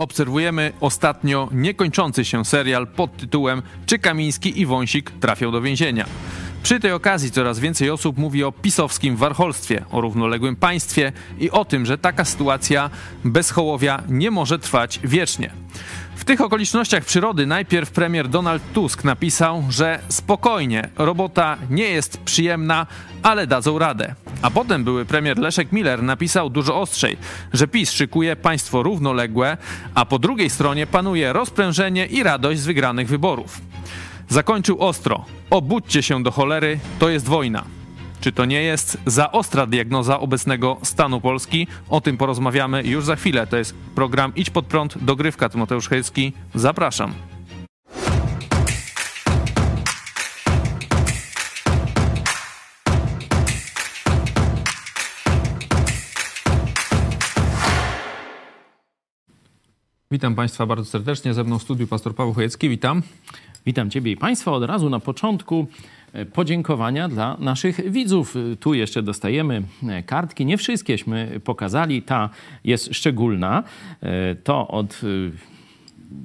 Obserwujemy ostatnio niekończący się serial pod tytułem Czy Kamiński i Wąsik trafią do więzienia. Przy tej okazji coraz więcej osób mówi o pisowskim warcholstwie, o równoległym państwie i o tym, że taka sytuacja bez Hołowia nie może trwać wiecznie. Tych okolicznościach przyrody najpierw premier Donald Tusk napisał, że spokojnie, robota nie jest przyjemna, ale dadzą radę. A potem były premier Leszek Miller napisał dużo ostrzej, że PiS szykuje państwo równoległe, a po drugiej stronie panuje rozprężenie i radość z wygranych wyborów. Zakończył ostro. Obudźcie się do cholery, to jest wojna. Czy to nie jest za ostra diagnoza obecnego stanu Polski? O tym porozmawiamy już za chwilę. To jest program Idź pod prąd, dogrywka Tymoteusz Hejski. Zapraszam. Witam Państwa bardzo serdecznie. Ze mną w studiu pastor Paweł Chojecki. Witam. Witam Ciebie i Państwa od razu na początku. E, Podziękowania dla naszych widzów. E, Tu jeszcze dostajemy e, kartki. Nie wszystkieśmy pokazali. Ta jest szczególna. To od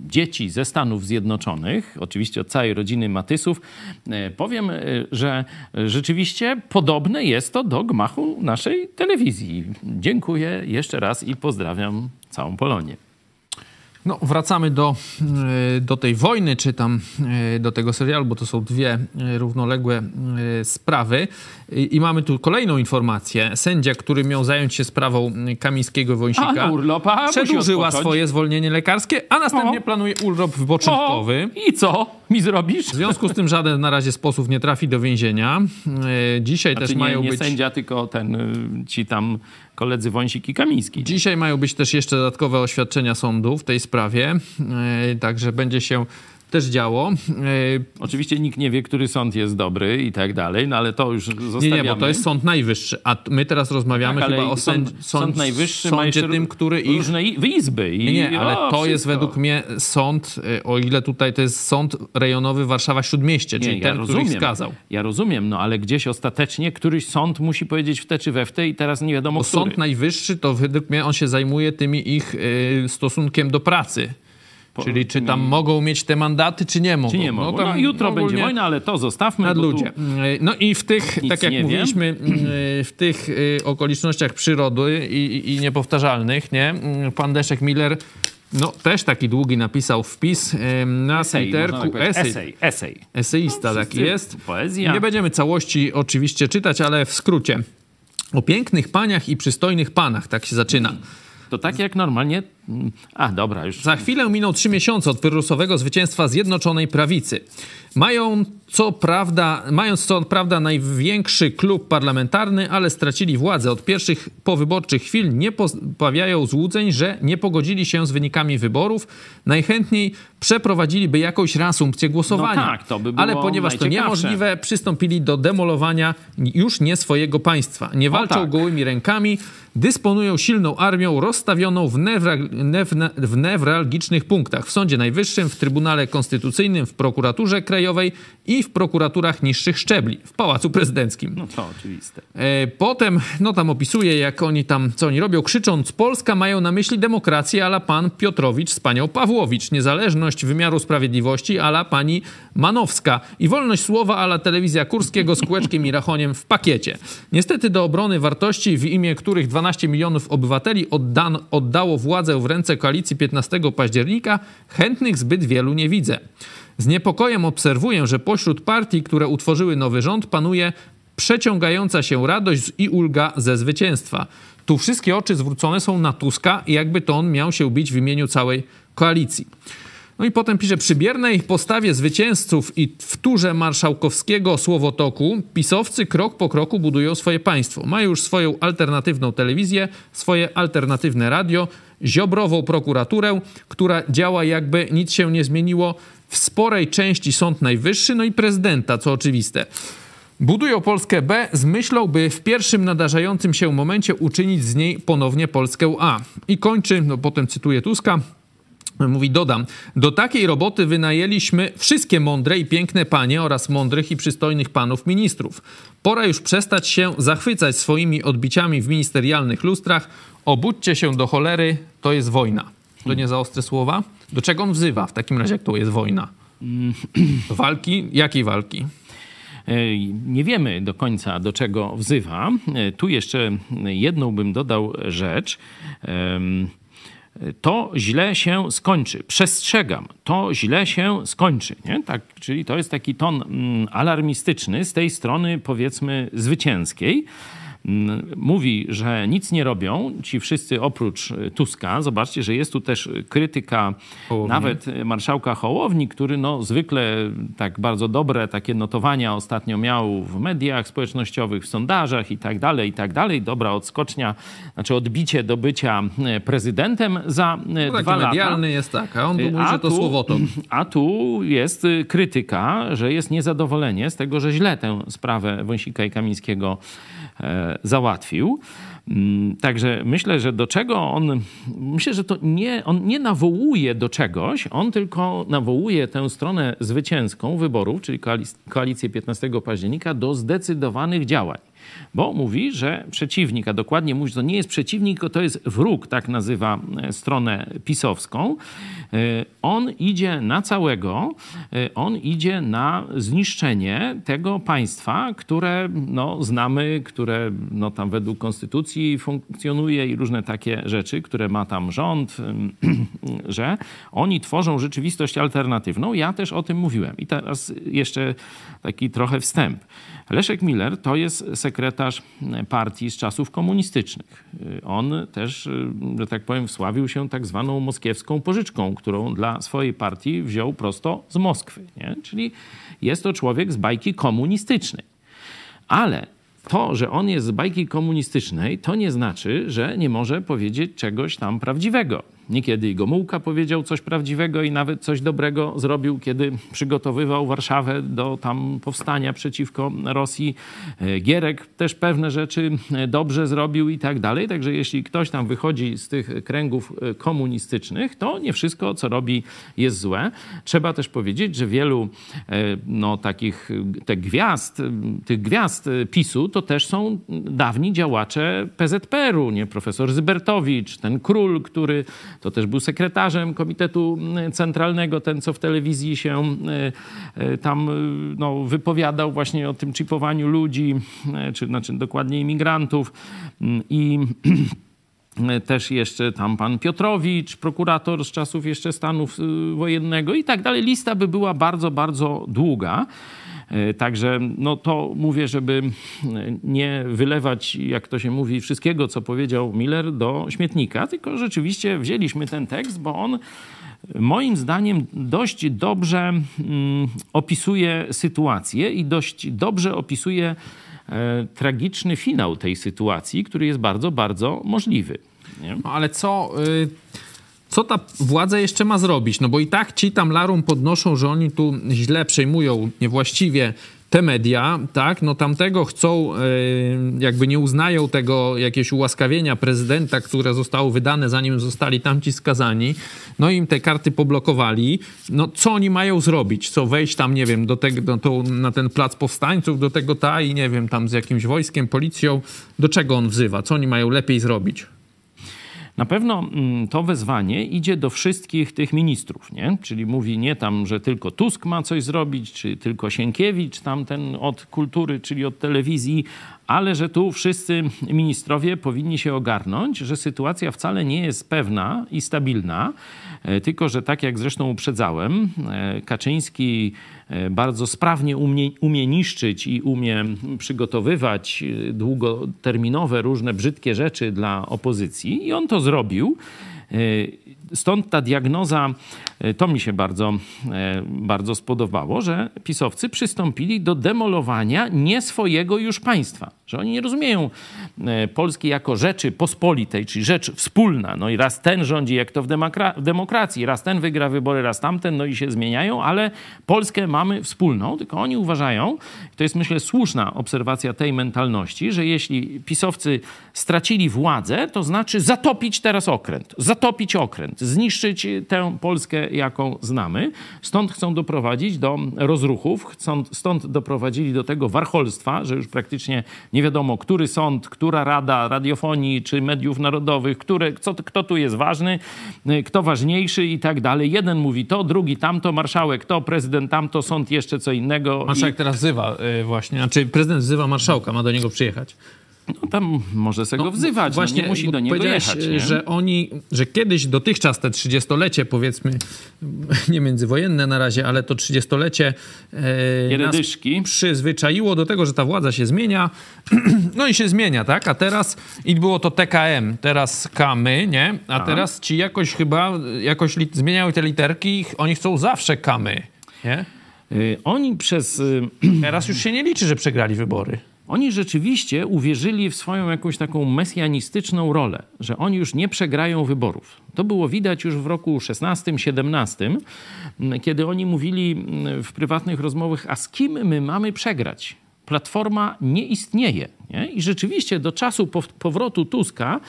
dzieci ze Stanów Zjednoczonych, oczywiście od całej rodziny Matysów. Powiem, że rzeczywiście podobne jest to do gmachu naszej telewizji. Dziękuję jeszcze raz i pozdrawiam całą Polonię. No, wracamy do, e, do tej wojny, czy tam e, do tego serialu, bo to są dwie e, równoległe sprawy. I, I mamy tu kolejną informację. Sędzia, który miał zająć się sprawą Kamińskiego Wąsika, a przedłużyła swoje zwolnienie lekarskie, a następnie O. planuje urlop wypoczynkowy. O, I co mi zrobisz? W związku z tym żaden na razie sposób nie trafi do więzienia. E, Dzisiaj Znaczy też nie, mają nie być... sędzia, tylko ten, y, ci tam koledzy Wąsik i Kamiński. Dzisiaj mają być też jeszcze dodatkowe oświadczenia sądu w tej sprawie, e, także będzie się też działo. E, Oczywiście nikt nie wie, który sąd jest dobry i tak dalej, no ale to już Nie, zostawiamy. nie, bo to jest Sąd Najwyższy, a my teraz rozmawiamy Tak, chyba o sąd, sędzi, sąd Najwyższy sądzie tym, który ich... różne izby. I, Nie, nie, ale o, to jest wszystko. według mnie sąd, y, o ile tutaj to jest sąd rejonowy Warszawa-Śródmieście, czyli Nie, ten, ja który rozumiem. skazał. Ja rozumiem, no ale gdzieś ostatecznie któryś sąd musi powiedzieć w te czy we w te i teraz nie wiadomo, Bo który. Sąd Najwyższy to według mnie on się zajmuje tymi ich y, stosunkiem do pracy. Czyli czy tam mogą mieć te mandaty, czy nie mogą. Czy nie mogą? tam No, jutro będzie wojna, ale to zostawmy. Nad tu- ludzie. No i w tych, Nic tak jak nie wiem. mówiliśmy, y, w tych y, okolicznościach przyrody i, i, niepowtarzalnych, nie? Y, Pan Deszek Miller no, też taki długi napisał wpis y, na Esej, można Twitterku. tak. Esej. esej, esej. Eseista taki wszyscy- jest. poezja. Nie będziemy całości oczywiście czytać, ale w skrócie. O pięknych paniach i przystojnych panach, tak się zaczyna. To tak jak normalnie... A, dobra, już... Za chwilę miną trzy miesiące od wirusowego zwycięstwa Zjednoczonej Prawicy. Mają co prawda, mając co prawda największy klub parlamentarny, ale stracili władzę. Od pierwszych powyborczych chwil nie pozbawiają złudzeń, że nie pogodzili się z wynikami wyborów. Najchętniej przeprowadziliby jakąś reasumpcję głosowania. No tak, to by było ale ponieważ to niemożliwe, przystąpili do demolowania już nie swojego państwa. Nie walczą tak. gołymi rękami, dysponują silną armią rozstawioną w, newra, newna, w newralgicznych punktach w Sądzie Najwyższym, w Trybunale Konstytucyjnym, w prokuraturze krajowej i w prokuraturach niższych szczebli, w Pałacu Prezydenckim. No to oczywiste. E, Potem, no tam opisuje, jak oni tam, co oni robią, krzycząc Polska, mają na myśli demokrację ala pan Piotrowicz z panią Pawłowicz, niezależność wymiaru sprawiedliwości ala pani Manowska i wolność słowa ala telewizja Kurskiego z kółeczkiem i rachoniem w pakiecie. Niestety do obrony wartości, w imię których 12 milionów obywateli oddało władzę w ręce koalicji 15 października, chętnych zbyt wielu nie widzę. Z niepokojem obserwuję, że pośród partii, które utworzyły nowy rząd, panuje przeciągająca się radość i ulga ze zwycięstwa. Tu wszystkie oczy zwrócone są na Tuska i jakby to on miał się bić w imieniu całej koalicji. No i potem pisze, przy biernej postawie zwycięzców i w turze marszałkowskiego słowotoku pisowcy krok po kroku budują swoje państwo. Mają już swoją alternatywną telewizję, swoje alternatywne radio, ziobrową prokuraturę, która działa jakby nic się nie zmieniło, w sporej części Sąd Najwyższy, no i prezydenta, co oczywiste. Budują Polskę B z myślą, by w pierwszym nadarzającym się momencie uczynić z niej ponownie Polskę A. I kończy, no potem cytuję Tuska, Mówi, dodam, do takiej roboty wynajęliśmy wszystkie mądre i piękne panie oraz mądrych i przystojnych panów ministrów. Pora już przestać się zachwycać swoimi odbiciami w ministerialnych lustrach. Obudźcie się do cholery, to jest wojna. To nie za ostre słowa? Do czego on wzywa w takim razie, jak to jest wojna? Walki? Jakiej walki? Nie wiemy do końca, do czego wzywa. Tu jeszcze jedną bym dodał rzecz to źle się skończy. Przestrzegam, to źle się skończy. Nie? Tak, czyli to jest taki ton mm, alarmistyczny z tej strony, powiedzmy, zwycięskiej. Mówi, że nic nie robią, ci wszyscy oprócz e, Tuska. Zobaczcie, że jest tu też krytyka Hołowni. nawet marszałka Hołowni, który no, zwykle tak bardzo dobre takie notowania ostatnio miał w mediach społecznościowych, w sondażach i tak dalej, i tak dalej. Dobra odskocznia, znaczy odbicie do bycia e, prezydentem za e, no, dwa lata. medialny jest tak, a on mówi, a że to słowotok. A tu jest krytyka, że jest niezadowolenie z tego, że źle tę sprawę Wąsika i Kamińskiego E, załatwił. Mm, także myślę, że do czego on. Myślę, że to nie, on nie nawołuje do czegoś, on tylko nawołuje tę stronę zwycięską wyborów, czyli koalicję 15 października, do zdecydowanych działań bo mówi, że przeciwnik, a dokładnie mówi, że to nie jest przeciwnik, to jest wróg, tak nazywa e, stronę pisowską. E, on idzie na całego, e, on idzie na zniszczenie tego państwa, które no, znamy, które no, tam według konstytucji funkcjonuje i różne takie rzeczy, które ma tam rząd, że oni tworzą rzeczywistość alternatywną. Ja też o tym mówiłem. I teraz jeszcze taki trochę wstęp. Leszek Miller to jest sekretarz partii z czasów komunistycznych. On też, że tak powiem, wsławił się tak zwaną moskiewską pożyczką, którą dla swojej partii wziął prosto z Moskwy. Nie? Czyli jest to człowiek z bajki komunistycznej. Ale to, że on jest z bajki komunistycznej, to nie znaczy, że nie może powiedzieć czegoś tam prawdziwego. Niekiedy i Gomułka powiedział coś prawdziwego i nawet coś dobrego zrobił, kiedy przygotowywał Warszawę do tam powstania przeciwko Rosji. E, Gierek też pewne rzeczy e, dobrze zrobił i tak dalej. Także jeśli ktoś tam wychodzi z tych kręgów e, komunistycznych, to nie wszystko, co robi, jest złe. Trzeba też powiedzieć, że wielu no, takich te gwiazd, tych gwiazd PiSu, to też są dawni działacze PZPR-u, nie? Profesor Zybertowicz, ten król, który to też był sekretarzem Komitetu Centralnego, ten co w telewizji się e, e, tam e, no, wypowiadał właśnie o tym chipowaniu ludzi, czy znaczy dokładnie imigrantów i też jeszcze tam pan Piotrowicz, prokurator z czasów jeszcze stanów wojennego i tak dalej. Lista by była bardzo, bardzo długa. E, także no to mówię, żeby nie wylewać, jak to się mówi, wszystkiego, co powiedział Miller do śmietnika, tylko rzeczywiście wzięliśmy ten tekst, bo on moim zdaniem dość dobrze mm, opisuje sytuację i dość dobrze opisuje e, tragiczny finał tej sytuacji, który jest bardzo, bardzo możliwy. Nie? No, ale co... Y co ta władza jeszcze ma zrobić? No bo i tak ci tam larum podnoszą, że oni tu źle przejmują niewłaściwie te media, tak, no tamtego chcą, yy, jakby nie uznają tego jakiegoś ułaskawienia prezydenta, które zostało wydane zanim zostali tamci skazani, no im te karty poblokowali, no co oni mają zrobić? Co wejść tam, nie wiem, do tego, do, na ten plac powstańców, do tego ta i nie wiem, tam z jakimś wojskiem, policją, do czego on wzywa? Co oni mają lepiej zrobić? Na pewno mm, to wezwanie idzie do wszystkich tych ministrów, nie? Czyli mówi nie tam, że tylko Tusk ma coś zrobić, czy tylko Sienkiewicz, tamten od kultury, czyli od telewizji, ale że tu wszyscy ministrowie powinni się ogarnąć, że sytuacja wcale nie jest pewna i stabilna, e, tylko że tak jak zresztą uprzedzałem, e, Kaczyński e, bardzo sprawnie umie, umie niszczyć i umie przygotowywać długoterminowe różne brzydkie rzeczy dla opozycji i on to zrobił. Stąd ta diagnoza, e, to mi się bardzo, e, bardzo spodobało, że pisowcy przystąpili do demolowania nie swojego już państwa. Że oni nie rozumieją Polski jako rzeczy pospolitej, czyli rzecz wspólna. No i raz ten rządzi, jak to w, demokra- w demokracji, raz ten wygra wybory, raz tamten, no i się zmieniają, ale Polskę mamy wspólną, tylko oni uważają, to jest myślę słuszna obserwacja tej mentalności, że jeśli pisowcy stracili władzę, to znaczy zatopić teraz okręt, okręt, zniszczyć tę Polskę, jaką znamy. Stąd chcą doprowadzić do rozruchów, stąd, stąd doprowadzili do tego warcholstwa, że już praktycznie nie wiadomo, który sąd, która rada radiofonii czy mediów narodowych, które, co, kto tu jest ważny, kto ważniejszy i tak dalej. Jeden mówi to, drugi tamto, marszałek to, prezydent tamto, sąd jeszcze co innego. Marszałek i... teraz wzywa y, właśnie, znaczy prezydent wzywa marszałka, ma do niego przyjechać. No tam może no, go wzywać, właśnie no nie musi do niego jechać. Nie? Że oni, że kiedyś dotychczas te 30-lecie powiedzmy, nie międzywojenne na razie, ale to 30-lecie e, przyzwyczaiło do tego, że ta władza się zmienia. no i się zmienia, tak? A teraz i było to TKM, teraz kamy, nie? A, A. teraz ci jakoś chyba, jakoś li, zmieniają te literki, oni chcą zawsze kamy, nie? Y, oni przez... Y, teraz już się nie liczy, że przegrali wybory. Oni rzeczywiście uwierzyli w swoją jakąś taką mesjanistyczną rolę, że oni już nie przegrają wyborów. To było widać już w roku 16-17, kiedy oni mówili w prywatnych rozmowach, a z kim my mamy przegrać? Platforma nie istnieje. Nie? I rzeczywiście do czasu powrotu Tuska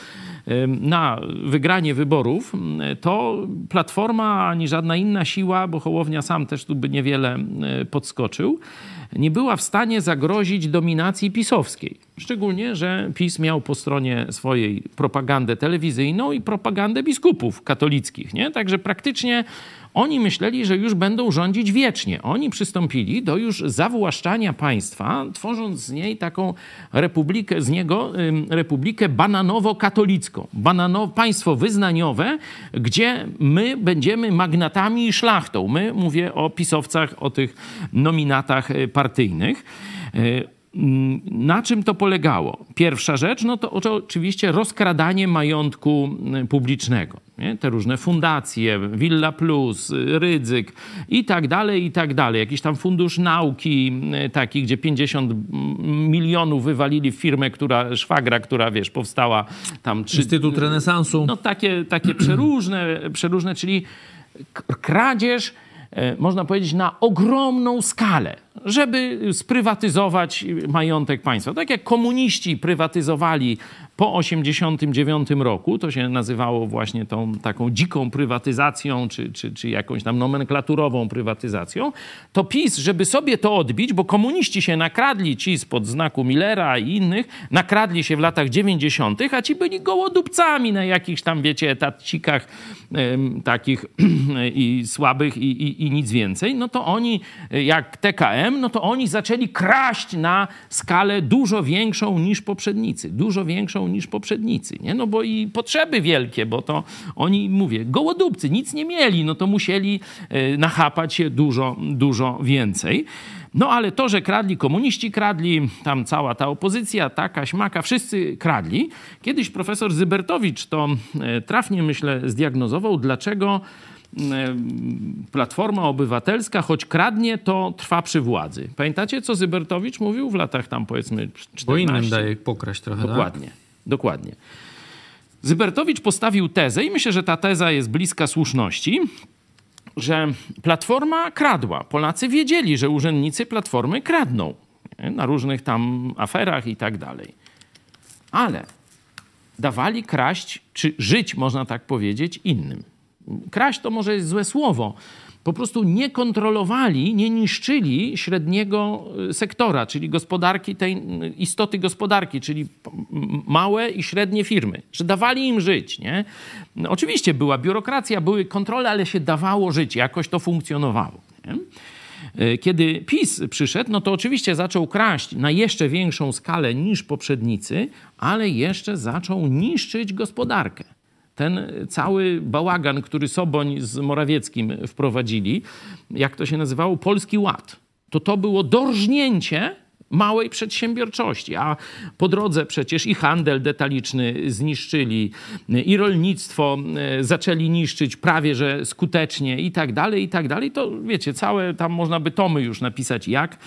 na wygranie wyborów, to Platforma ani żadna inna siła, bo Hołownia sam też tu by niewiele podskoczył, nie była w stanie zagrozić dominacji pisowskiej. Szczególnie, że PiS miał po stronie swojej propagandę telewizyjną i propagandę biskupów katolickich. Nie? Także praktycznie oni myśleli, że już będą rządzić wiecznie. Oni przystąpili do już zawłaszczania państwa, tworząc z niej taką republikę, z niego republikę bananowo-katolicką. Bananow, państwo wyznaniowe, gdzie my będziemy magnatami i szlachtą. My, mówię o pisowcach, o tych nominatach y, partyjnych. Y, Mm, na czym to polegało? Pierwsza rzecz, no to oczywiście rozkradanie majątku mm, publicznego. Nie? Te różne fundacje, Villa Plus, Rydzyk i tak dalej, i tak dalej. Jakiś tam fundusz nauki mm, taki, gdzie 50 milionów wywalili w firmę, która, szwagra, która, wiesz, powstała tam... Trzy, Instytut Renesansu. No takie, takie przeróżne, przeróżne, czyli kradzież E, można powiedzieć, na ogromną skalę, żeby sprywatyzować majątek państwa. Tak jak komuniści prywatyzowali po 1989 roku, to się nazywało właśnie tą taką dziką prywatyzacją, czy, czy, czy jakąś tam nomenklaturową prywatyzacją, to PiS, żeby sobie to odbić, bo komuniści się nakradli, ci spod znaku Millera i innych, nakradli się w latach 90., a ci byli gołodupcami na jakichś tam, wiecie, etacikach takich i słabych i, i, i nic więcej, no to oni, jak TKM, no to oni zaczęli kraść na skalę dużo większą niż poprzednicy. Dużo większą niż poprzednicy, nie? No bo i potrzeby wielkie, bo to oni, mówię, gołodupcy, nic nie mieli, no to musieli e, nachapać się dużo, dużo więcej. No ale to, że kradli, komuniści kradli, tam cała ta opozycja, taka, śmaka, wszyscy kradli. Kiedyś profesor Zybertowicz to e, trafnie, myślę, zdiagnozował, dlaczego e, Platforma Obywatelska, choć kradnie, to trwa przy władzy. Pamiętacie, co Zybertowicz mówił w latach tam powiedzmy 14? Bo innym daje pokraść trochę, tak? Dokładnie, tak? Dokładnie. Zybertowicz postawił tezę i myślę, że ta teza jest bliska słuszności, że Platforma kradła. Polacy wiedzieli, że urzędnicy Platformy kradną nie? na różnych tam aferach i tak dalej. Ale dawali kraść, czy żyć, można tak powiedzieć, innym. Kraść to może jest złe słowo, po prostu nie kontrolowali, nie niszczyli średniego y, sektora, czyli gospodarki, tej y, istoty gospodarki, czyli małe i średnie firmy, że dawali im żyć. Nie? No, oczywiście była biurokracja, były kontrole, ale się dawało żyć, jakoś to funkcjonowało. Nie? Y, kiedy PiS przyszedł, no to oczywiście zaczął kraść na jeszcze większą skalę niż poprzednicy, ale jeszcze zaczął niszczyć gospodarkę ten cały bałagan, który Soboń z Morawieckim wprowadzili, jak to się nazywało, Polski Ład, to to było dorżnięcie małej przedsiębiorczości, a po drodze przecież i handel detaliczny zniszczyli, i rolnictwo e, zaczęli niszczyć prawie że skutecznie i tak dalej, i tak dalej. To wiecie, całe tam można by tomy już napisać, jak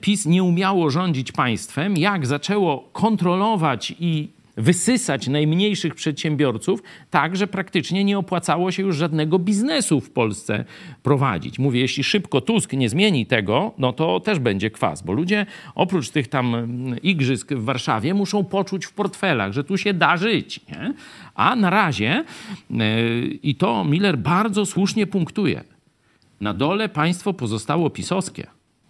PiS nie umiało rządzić państwem, jak zaczęło kontrolować i wysysać najmniejszych przedsiębiorców, tak, że praktycznie nie opłacało się już żadnego biznesu w Polsce prowadzić. Mówię, jeśli szybko Tusk nie zmieni tego, no to też będzie kwas, bo ludzie oprócz tych tam mm, igrzysk w Warszawie muszą poczuć w portfelach, że tu się da żyć. Nie? A na razie, yy, i to Miller bardzo słusznie punktuje, na dole państwo pozostało pisowskie.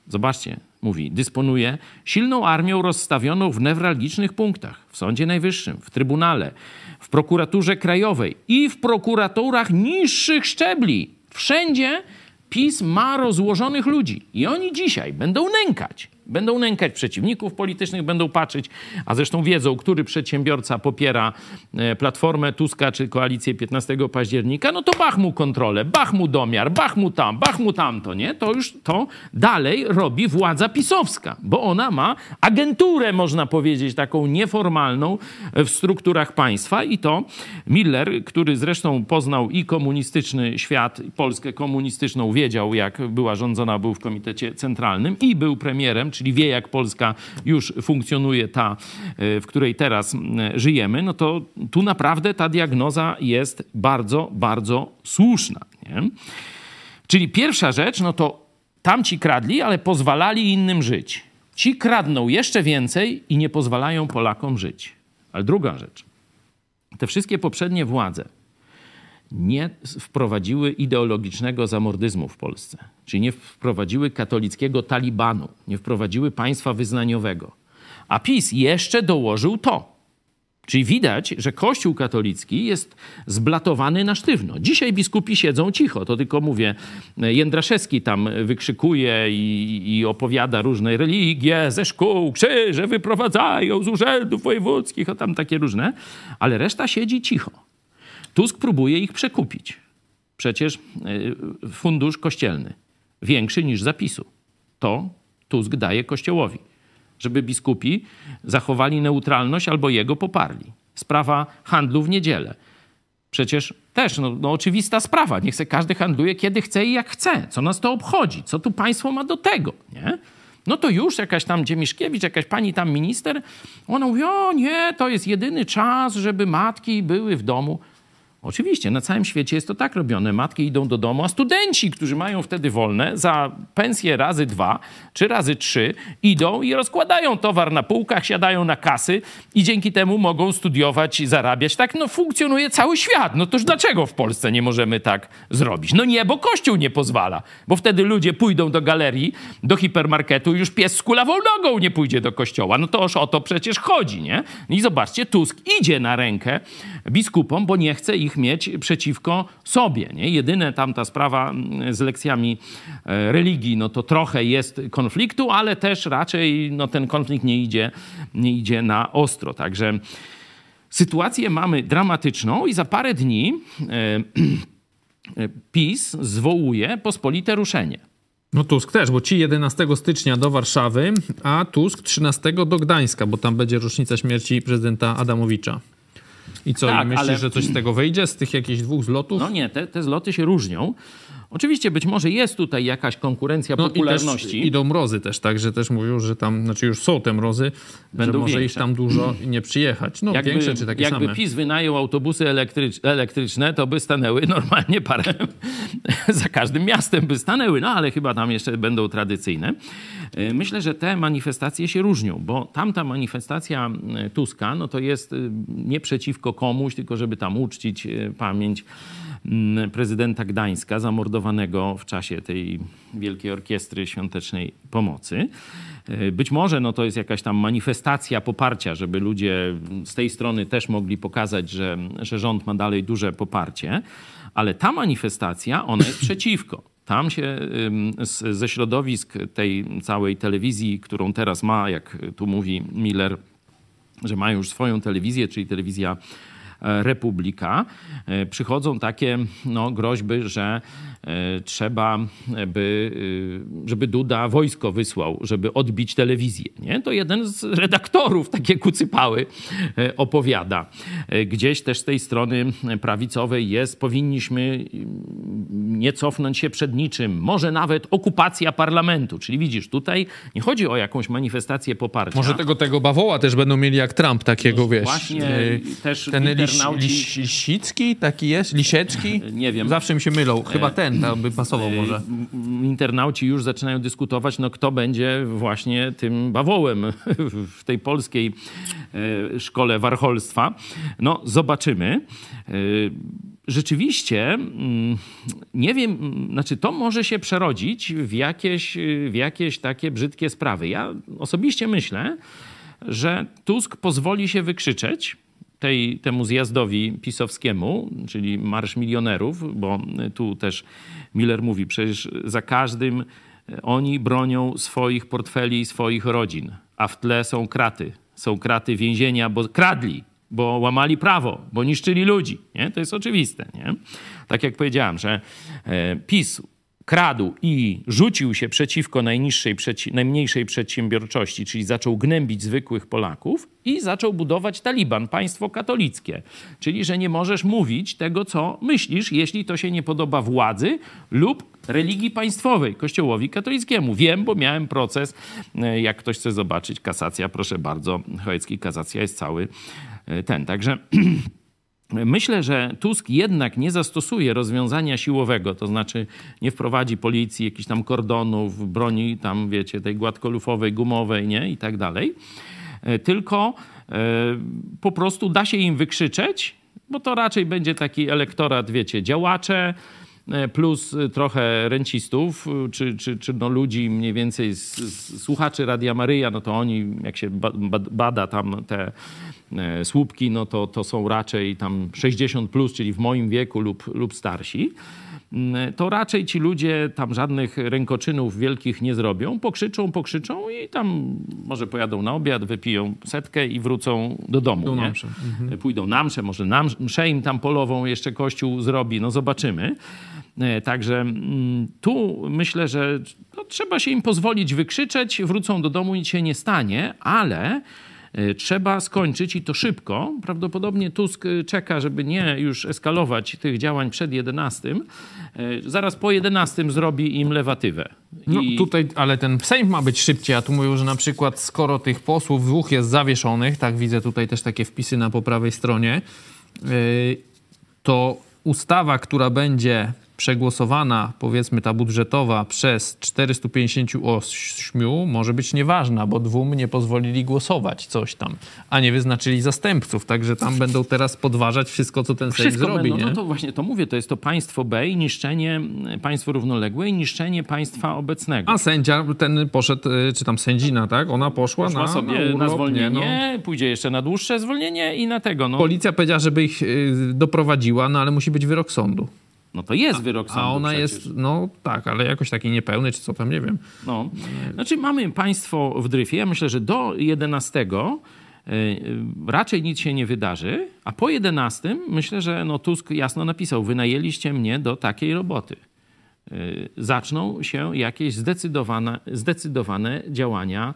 Zobaczcie, mówi, dysponuje silną armią rozstawioną w newralgicznych punktach w Sądzie Najwyższym, w Trybunale, w prokuraturze krajowej i w prokuraturach niższych szczebli. Wszędzie PiS ma rozłożonych ludzi i oni dzisiaj będą nękać Będą nękać przeciwników politycznych, będą patrzeć, a zresztą wiedzą, który przedsiębiorca popiera e, Platformę Tuska czy koalicję 15 października, no to bach mu kontrolę, bach mu domiar, bach mu tam, bach mu tamto, nie? To już to dalej robi władza pisowska, bo ona ma agenturę, można powiedzieć, taką nieformalną w strukturach państwa i to Miller, który zresztą poznał i komunistyczny świat, i Polskę komunistyczną, wiedział jak była rządzona, był w Komitecie Centralnym i był premierem, czyli wie, jak Polska już funkcjonuje, ta, e, w której teraz żyjemy, no to tu naprawdę ta diagnoza jest bardzo, bardzo słuszna. Nie? Czyli pierwsza rzecz, no to tamci kradli, ale pozwalali innym żyć. Ci kradną jeszcze więcej i nie pozwalają Polakom żyć. Ale druga rzecz. Te wszystkie poprzednie władze nie wprowadziły ideologicznego zamordyzmu w Polsce, czyli nie wprowadziły katolickiego talibanu, nie wprowadziły państwa wyznaniowego. A PiS jeszcze dołożył to. Czyli widać, że Kościół katolicki jest zblatowany na sztywno. Dzisiaj biskupi siedzą cicho, to tylko mówię, Jędraszewski tam wykrzykuje i, i opowiada różne religie ze szkół, krzyże wyprowadzają z urzędów wojewódzkich, a tam takie różne, ale reszta siedzi cicho. Tusk próbuje ich przekupić. Przecież e, fundusz kościelny większy niż zapisu. To Tusk daje Kościołowi, żeby biskupi zachowali neutralność albo jego poparli. Sprawa handlu w niedzielę. Przecież też no, no, oczywista sprawa. Niech se każdy handluje kiedy chce i jak chce. Co nas to obchodzi? Co tu państwo ma do tego? Nie? No to już jakaś tam Dziemiszkiewicz, jakaś pani tam minister, ona mówi, o nie, to jest jedyny czas, żeby matki były w domu. Oczywiście, na całym świecie jest to tak robione. Matki idą do domu, a studenci, którzy mają wtedy wolne, za pensję razy dwa czy razy trzy, idą i rozkładają towar na półkach, siadają na kasy i dzięki temu mogą studiować i zarabiać. Tak no, funkcjonuje cały świat. No toż dlaczego w Polsce nie możemy tak zrobić? No nie, bo Kościół nie pozwala. Bo wtedy ludzie pójdą do galerii, do hipermarketu i już pies z kulawą nogą nie pójdzie do kościoła. No to już o to przecież chodzi, nie? I zobaczcie, Tusk idzie na rękę biskupom, bo nie chce ich mieć przeciwko sobie. Nie? Jedyne tamta sprawa mm, z lekcjami e, religii, no to trochę jest konfliktu, ale też raczej no, ten konflikt nie idzie, nie idzie na ostro. Także sytuację mamy dramatyczną i za parę dni e, e, PiS zwołuje pospolite ruszenie. No Tusk też, bo ci 11 stycznia do Warszawy, a Tusk 13 do Gdańska, bo tam będzie rocznica śmierci prezydenta Adamowicza. I co, tak, i myślisz, ale... że coś z tego wyjdzie, z tych jakichś dwóch zlotów? No nie, te, te zloty się różnią. Oczywiście być może jest tutaj jakaś konkurencja no popularności. I idą mrozy też, tak, że też mówią, że tam, znaczy już są te mrozy, Będą że może większe. ich tam dużo nie przyjechać. No jakby, większe czy takie jakby same. Jakby PiS wynajął autobusy elektrycz, elektryczne, to by stanęły normalnie parę, za każdym miastem by stanęły, no ale chyba tam jeszcze będą tradycyjne. E, myślę, że te manifestacje się różnią, bo tamta manifestacja e, Tuska, no to jest e, nie przeciwko komuś, tylko żeby tam uczcić pamięć prezydenta Gdańska, zamordowanego w czasie tej Wielkiej Orkiestry Świątecznej Pomocy. E, być może no, to jest jakaś tam manifestacja poparcia, żeby ludzie z tej strony też mogli pokazać, że, że rząd ma dalej duże poparcie, ale ta manifestacja, ona jest przeciwko. Tam się ze środowisk tej całej telewizji, którą teraz ma, jak tu mówi Miller, że ma już swoją telewizję, czyli telewizja Republika, e, przychodzą takie no, groźby, że e, trzeba by, żeby Duda wojsko wysłał, żeby odbić telewizję. Nie? To jeden z redaktorów takie kucypały opowiada. Gdzieś też z tej strony prawicowej jest, powinniśmy nie cofnąć się przed niczym, może nawet okupacja parlamentu. Czyli widzisz, tutaj nie chodzi o jakąś manifestację poparcia. Może tego, tego bawoła też będą mieli jak Trump, takiego, wiesz. Właśnie e, też ten internauci... Liś, Lisicki taki jest? Lisiecki? Nie wiem. Zawsze mi się mylą. Chyba ten tam by pasował może. Internauci już zaczynają dyskutować, no kto będzie właśnie tym bawołem w tej polskiej szkole warcholstwa. No zobaczymy. Rzeczywiście, mm, nie wiem, znaczy to może się przerodzić w jakieś, w jakieś takie brzydkie sprawy. Ja osobiście myślę, że Tusk pozwoli się wykrzyczeć tej, temu zjazdowi pisowskiemu, czyli Marsz Milionerów, bo tu też Miller mówi, przecież za każdym oni bronią swoich portfeli i swoich rodzin, a w tle są kraty. Są kraty więzienia, bo kradli, bo łamali prawo, bo niszczyli ludzi. Nie? To jest oczywiste. Nie? Tak jak powiedziałem, że e, PiS kradł i rzucił się przeciwko najniższej, najmniejszej przedsiębiorczości, czyli zaczął gnębić zwykłych Polaków i zaczął budować Taliban, państwo katolickie. Czyli, że nie możesz mówić tego, co myślisz, jeśli to się nie podoba władzy lub religii państwowej, kościołowi katolickiemu. Wiem, bo miałem proces, e, jak ktoś chce zobaczyć, kasacja, proszę bardzo, Chojecki, kasacja jest cały e, ten. Także... Myślę, że Tusk jednak nie zastosuje rozwiązania siłowego, to znaczy nie wprowadzi policji, jakichś tam kordonów, broni tam, wiecie, tej gładkolufowej, gumowej, nie, i tak dalej, e, tylko e, po prostu da się im wykrzyczeć, bo to raczej będzie taki elektorat, wiecie, działacze, plus trochę rencistów, czy, czy, czy no ludzi mniej więcej, z, z, słuchaczy Radia Maryja, no to oni, jak się bada tam te E, słupki, no to, to są raczej tam 60 plus, czyli w moim wieku lub, lub starsi to raczej ci ludzie tam żadnych rękoczynów wielkich nie zrobią, pokrzyczą, pokrzyczą i tam może pojadą na obiad, wypiją setkę i wrócą do domu. Nie? Mhm. Pójdą na mszę, może na mszę im tam polową jeszcze kościół zrobi, no zobaczymy. E, także mm, tu myślę, że no, trzeba się im pozwolić wykrzyczeć, wrócą do domu, nic się nie stanie, ale trzeba skończyć i to szybko. Prawdopodobnie Tusk e, czeka, żeby nie już eskalować tych działań przed 11. E, zaraz po 11 zrobi im lewatywę. No tutaj, ale ten Sejm ma być szybciej, a tu mówią, że na przykład skoro tych posłów dwóch jest zawieszonych, tak widzę tutaj też takie wpisy na po prawej stronie, to ustawa, która będzie przegłosowana, powiedzmy ta budżetowa, przez 458 może być nieważna, bo dwóm nie pozwolili głosować coś tam, a nie wyznaczyli zastępców. Także tam będą teraz podważać wszystko, co ten Sejm wszystko zrobi. Będą? No to właśnie to mówię, to jest to państwo B i niszczenie państwo równoległe i niszczenie państwa obecnego. A sędzia ten poszedł, y, czy tam sędzina, tak? Ona poszła, poszła na, sobie na, urlop, na zwolnienie, no. pójdzie jeszcze na dłuższe zwolnienie i na tego. No. Policja powiedziała, żeby ich y, doprowadziła, no ale musi być wyrok sądu. No to jest wyrok sądu A ona przecież. jest, no tak, ale jakoś taki niepełny, czy co tam, nie wiem. No. Znaczy mamy państwo w dryfie. Ja myślę, że do 11 y, raczej nic się nie wydarzy, a po 11 myślę, że no Tusk jasno napisał, wynajęliście mnie do takiej roboty. Y, zaczną się jakieś zdecydowane, zdecydowane działania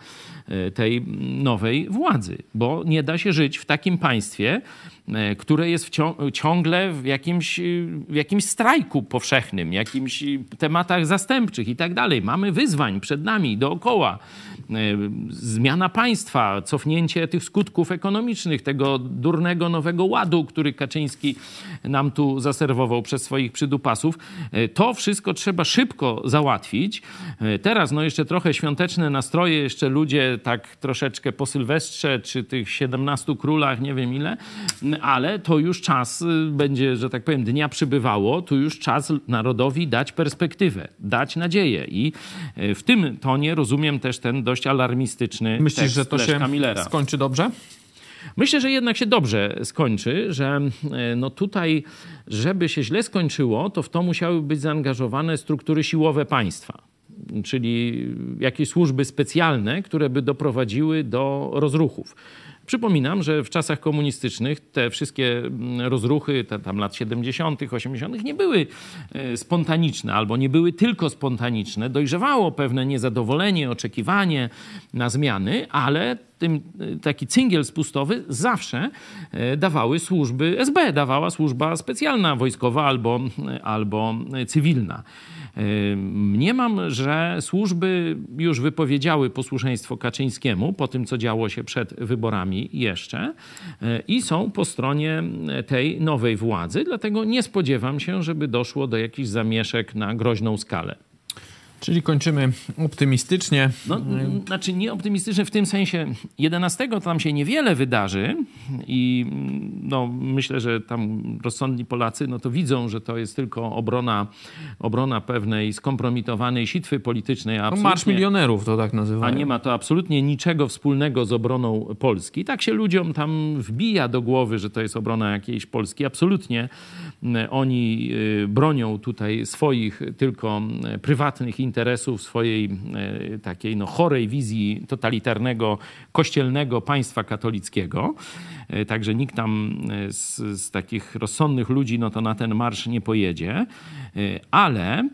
y, tej nowej władzy, bo nie da się żyć w takim państwie, y, które jest ciągle w jakimś, w jakimś strajku powszechnym, jakimś tematach zastępczych i tak dalej. Mamy wyzwań przed nami dookoła. Zmiana państwa, cofnięcie tych skutków ekonomicznych, tego durnego nowego ładu, który Kaczyński nam tu zaserwował przez swoich przydupasów. To wszystko trzeba szybko załatwić. E, teraz no jeszcze trochę świąteczne nastroje, jeszcze ludzie tak troszeczkę po Sylwestrze, czy tych 17 królach, nie wiem ile, ale to już czas y, będzie, że tak powiem, dnia przybywało, tu już czas narodowi dać perspektywę, dać nadzieję i e, w tym tonie rozumiem też ten dość alarmistyczny Myślisz, tekst że to się skończy dobrze? Myślę, że jednak się dobrze skończy, że e, no tutaj, żeby się źle skończyło, to w to musiały być zaangażowane struktury siłowe państwa czyli jakieś służby specjalne, które by doprowadziły do rozruchów. Przypominam, że w czasach komunistycznych te wszystkie mm, rozruchy, te tam lat 70., 80., nie były e, spontaniczne albo nie były tylko spontaniczne. Dojrzewało pewne niezadowolenie, oczekiwanie na zmiany, ale tym taki cyngiel spustowy zawsze dawały służby SB, dawała służba specjalna, wojskowa albo, albo cywilna. Mniemam, że służby już wypowiedziały posłuszeństwo Kaczyńskiemu po tym, co działo się przed wyborami jeszcze i są po stronie tej nowej władzy, dlatego nie spodziewam się, żeby doszło do jakichś zamieszek na groźną skalę. Czyli kończymy optymistycznie. No, znaczy nie optymistycznie w tym sensie 11 to tam się niewiele wydarzy i no, myślę, że tam rozsądni Polacy no to widzą, że to jest tylko obrona, obrona pewnej skompromitowanej sitwy politycznej. No, Marsz milionerów to tak nazywa. A nie ma to absolutnie niczego wspólnego z obroną Polski. Tak się ludziom tam wbija do głowy, że to jest obrona jakiejś Polski. Absolutnie oni y, bronią tutaj swoich tylko prywatnych interesów interesów, swojej e, takiej no, chorej wizji totalitarnego, kościelnego państwa katolickiego. E, także nikt tam e, z, z takich rozsądnych ludzi no to na ten marsz nie pojedzie. Ale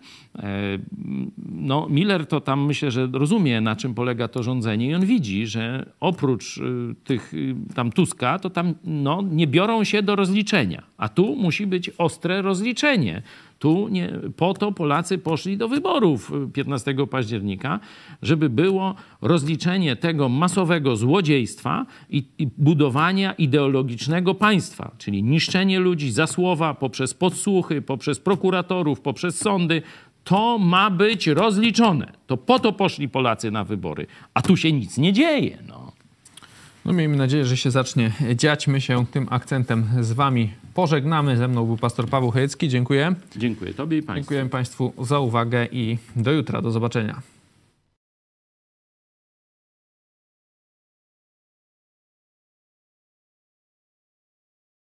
no, Miller to tam myślę, że rozumie, na czym polega to rządzenie i on widzi, że oprócz tych tam Tuska, to tam no, nie biorą się do rozliczenia. A tu musi być ostre rozliczenie. Tu nie, po to Polacy poszli do wyborów 15 października, żeby było rozliczenie tego masowego złodziejstwa i, i budowania ideologicznego państwa, czyli niszczenie ludzi za słowa poprzez podsłuchy, poprzez prokuratorów, poprzez sądy. To ma być rozliczone. To po to poszli Polacy na wybory. A tu się nic nie dzieje. No. No miejmy nadzieję, że się zacznie dziać. My się tym akcentem z wami pożegnamy. Ze mną był pastor Paweł Chojecki. Dziękuję. Dziękuję tobie i państwu. Dziękuję państwu za uwagę i do jutra. Do zobaczenia.